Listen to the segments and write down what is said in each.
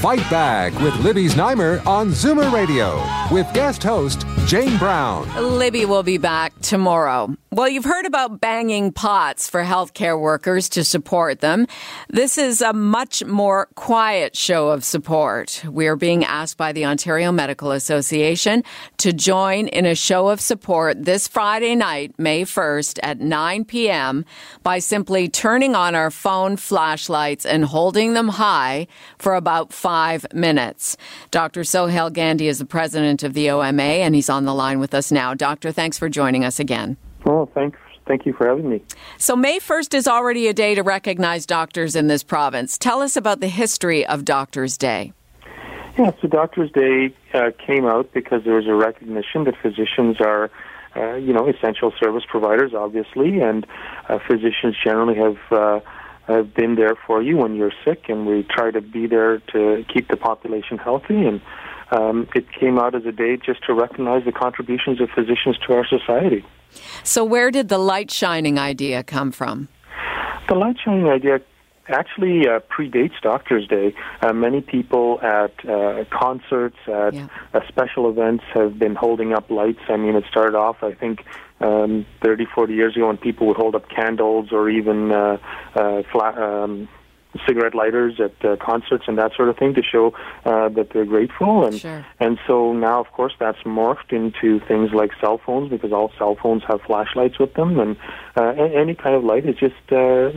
Fight Back with Libby Znaimer on Zoomer Radio with guest host Jane Brown. Libby will be back tomorrow. Well, you've heard about banging pots for healthcare workers to support them. This is a much more quiet show of support. We are being asked by the Ontario Medical Association to join in a show of support this Friday night, May 1st at 9 p.m. by simply turning on our phone flashlights and holding them high for about five minutes. Dr. Sohail Gandhi is the president of the OMA and he's on the line with us now. Doctor, thanks for joining us again. Oh, thanks. Thank you for having me. So, May 1st is already a day to recognize doctors in this province. Tell us about the history of Doctors' Day. Yeah, so Doctors' Day uh, came out because there was a recognition that physicians are, uh, you know, essential service providers, obviously, and uh, physicians generally have. Have been there for you when you're sick, and we try to be there to keep the population healthy. And um, it came out as a day just to recognize the contributions of physicians to our society. So, where did the light shining idea come from? The light shining idea actually uh, predates Doctor's Day. Uh, many people at uh, concerts, at yeah. Uh, special events, have been holding up lights. I mean, it started off, I think, um, 30, 40 years ago when people would hold up candles or even uh, uh, flat, um, cigarette lighters at uh, concerts and that sort of thing to show uh, that they're grateful and sure. and so now of course that's morphed into things like cell phones because all cell phones have flashlights with them and uh, any kind of light is just uh,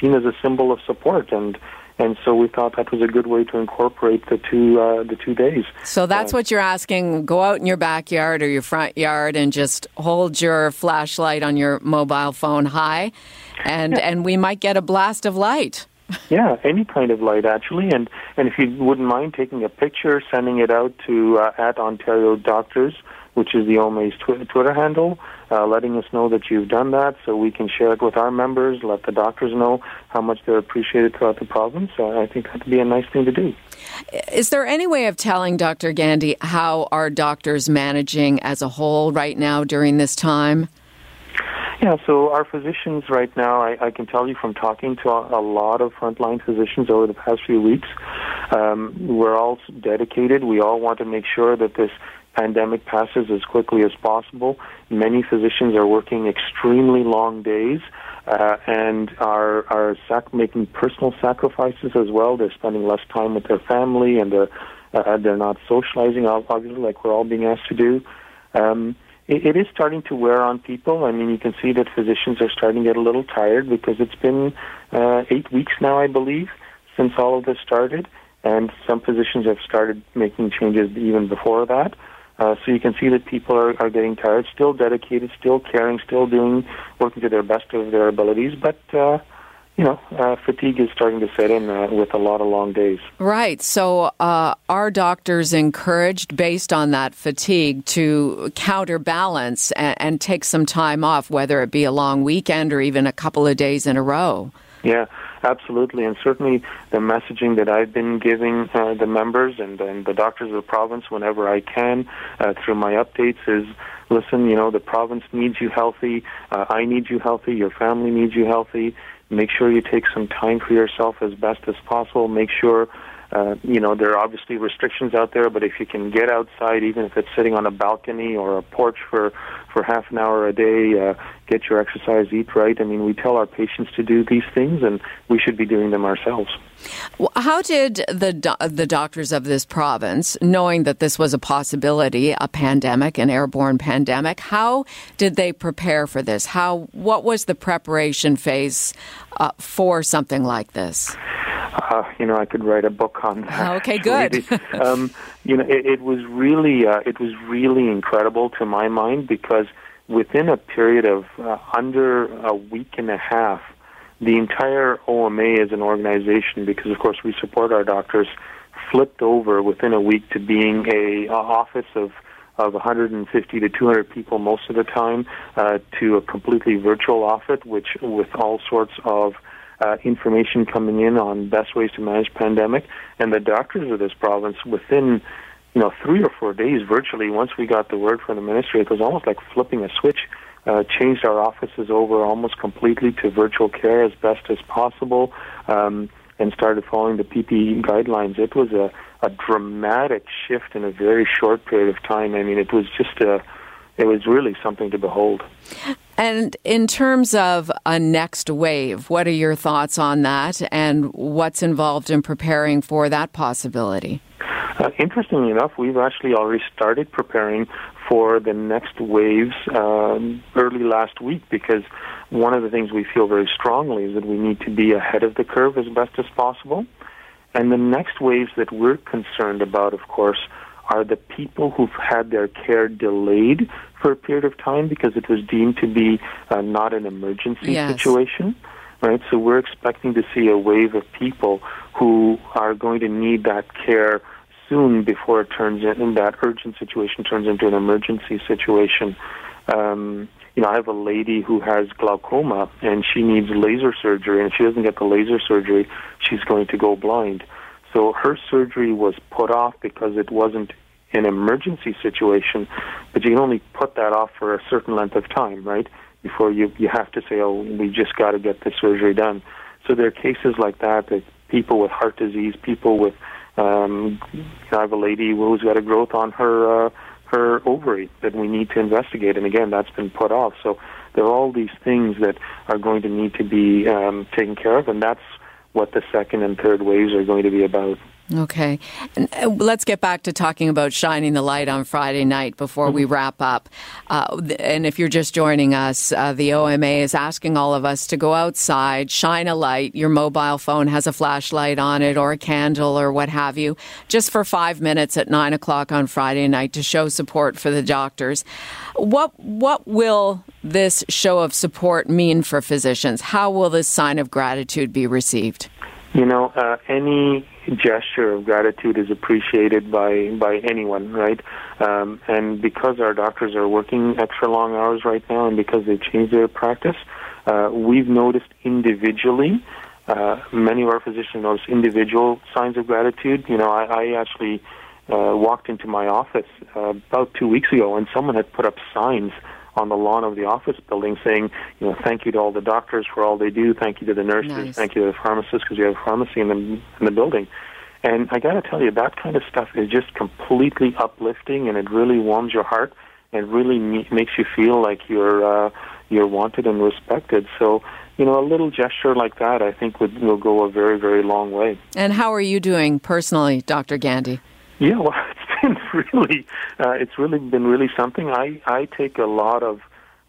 seen as a symbol of support and and so we thought that was a good way to incorporate the two uh, the two days. So that's uh, what you're asking. Go out in your backyard or your front yard and just hold your flashlight on your mobile phone high, and and we might get a blast of light yeah, any kind of light actually, and and if you wouldn't mind taking a picture, sending it out to uh, at Ontario Doctors, which is the OMA's tw- Twitter handle, uh, letting us know that you've done that, so we can share it with our members, let the doctors know how much they're appreciated throughout the province. Uh, I think that'd be a nice thing to do. Is there any way of telling Dr. Gandhi how our doctors managing as a whole right now during this time? Yeah, so our physicians right now, I, I can tell you from talking to a, a lot of frontline physicians over the past few weeks, um, we're all dedicated. We all want to make sure that this pandemic passes as quickly as possible. Many physicians are working extremely long days. Uh, and are are sac- making personal sacrifices as well. They're spending less time with their family, and they're uh, they're not socializing, obviously, like we're all being asked to do. Um, it, it is starting to wear on people. I mean, you can see that physicians are starting to get a little tired because it's been uh, eight weeks now, I believe, since all of this started, and some physicians have started making changes even before that. Uh, so you can see that people are, are getting tired, still dedicated, still caring, still doing, working to their best of their abilities, but uh, you know, uh, fatigue is starting to set in uh, with a lot of long days. Right. So, uh, are doctors encouraged, based on that fatigue, to counterbalance and, and, take some time off, whether it be a long weekend or even a couple of days in a row? Yeah, absolutely. And certainly the messaging that I've been giving uh, the members and, and, the doctors of the province whenever I can uh, through my updates is listen, you know, the province needs you healthy. Uh, I need you healthy. Your family needs you healthy Make sure you take some time for yourself as best as possible. Make sure, uh, you know, there are obviously restrictions out there, but if you can get outside, even if it's sitting on a balcony or a porch for, for half an hour a day, uh, get your exercise, eat right. I mean, we tell our patients to do these things, and we should be doing them ourselves. How did the do- the doctors of this province, knowing that this was a possibility, a pandemic, an airborne pandemic, how did they prepare for this? How what was the preparation phase uh, for something like this? Uh, you know, I could write a book on that. Okay, good. um, you know, it, it was really, uh, it was really incredible to my mind because within a period of uh, under a week and a half, the entire OMA as an organization, because of course we support our doctors, flipped over within a week to being a, a office of of 150 to 200 people most of the time uh, to a completely virtual office, which with all sorts of uh, information coming in on best ways to manage pandemic. And the doctors of this province, within you know three or four days, virtually, once we got the word from the ministry, it was almost like flipping a switch. Uh, changed our offices over almost completely to virtual care as best as possible, um, and started following the PPE guidelines. It was a, a dramatic shift in a very short period of time. I mean, it was just a it was really something to behold. And in terms of a next wave, what are your thoughts on that and what's involved in preparing for that possibility? Uh, interestingly enough, we've actually already started preparing for the next waves um, early last week because one of the things we feel very strongly is that we need to be ahead of the curve as best as possible. And the next waves that we're concerned about, of course, are the people who've had their care delayed for a period of time because it was deemed to be uh, not an emergency yes. situation. Right, so we're expecting to see a wave of people who are going to need that care soon before it turns in, in that urgent situation turns into an emergency situation. Um, you know, I have a lady who has glaucoma and she needs laser surgery, and if she doesn't get the laser surgery, she's going to go blind. So her surgery was put off because it wasn't an emergency situation, but you can only put that off for a certain length of time, right? Before you you have to say, oh, we just got to get the surgery done. So there are cases like that that people with heart disease, people with um, I have a lady who's got a growth on her uh, her ovary that we need to investigate, and again, that's been put off. So there are all these things that are going to need to be um, taken care of, and that's what the second and third waves are going to be about. Okay. And uh, let's get back to talking about shining the light on Friday night before mm-hmm. we wrap up. Uh, and if you're just joining us, uh, the OMA is asking all of us to go outside, shine a light. Your mobile phone has a flashlight on it or a candle or what have you, just for five minutes at nine o'clock on Friday night to show support for the doctors. What, what will this show of support mean for physicians? How will this sign of gratitude be received? You know, uh, any gesture of gratitude is appreciated by by anyone, right? Um, and because our doctors are working extra long hours right now, and because they've changed their practice, uh, we've noticed individually. Uh, many of our physicians notice individual signs of gratitude. You know, I, I actually uh, walked into my office uh, about two weeks ago, and someone had put up signs on the lawn of the office building saying, you know, thank you to all the doctors for all they do, thank you to the nurses, nice. thank you to the pharmacists because we have a pharmacy in the in the building. And I got to tell you, that kind of stuff is just completely uplifting, and it really warms your heart, and really me- makes you feel like you're uh, you're wanted and respected. So, you know, a little gesture like that, I think, would will go a very, very long way. And how are you doing personally, Dr. Gandhi? Yeah, well, been really, uh, it's really been really something. I I take a lot of,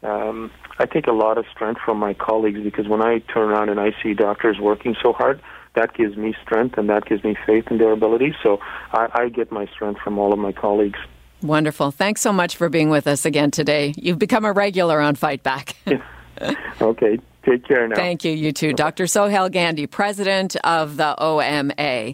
um, I take a lot of strength from my colleagues because when I turn around and I see doctors working so hard, that gives me strength and that gives me faith in their ability. So I, I get my strength from all of my colleagues. Wonderful. Thanks so much for being with us again today. You've become a regular on Fight Back. Okay. Take care now. Thank you, you too. Dr. Sohail Gandhi, president of the OMA.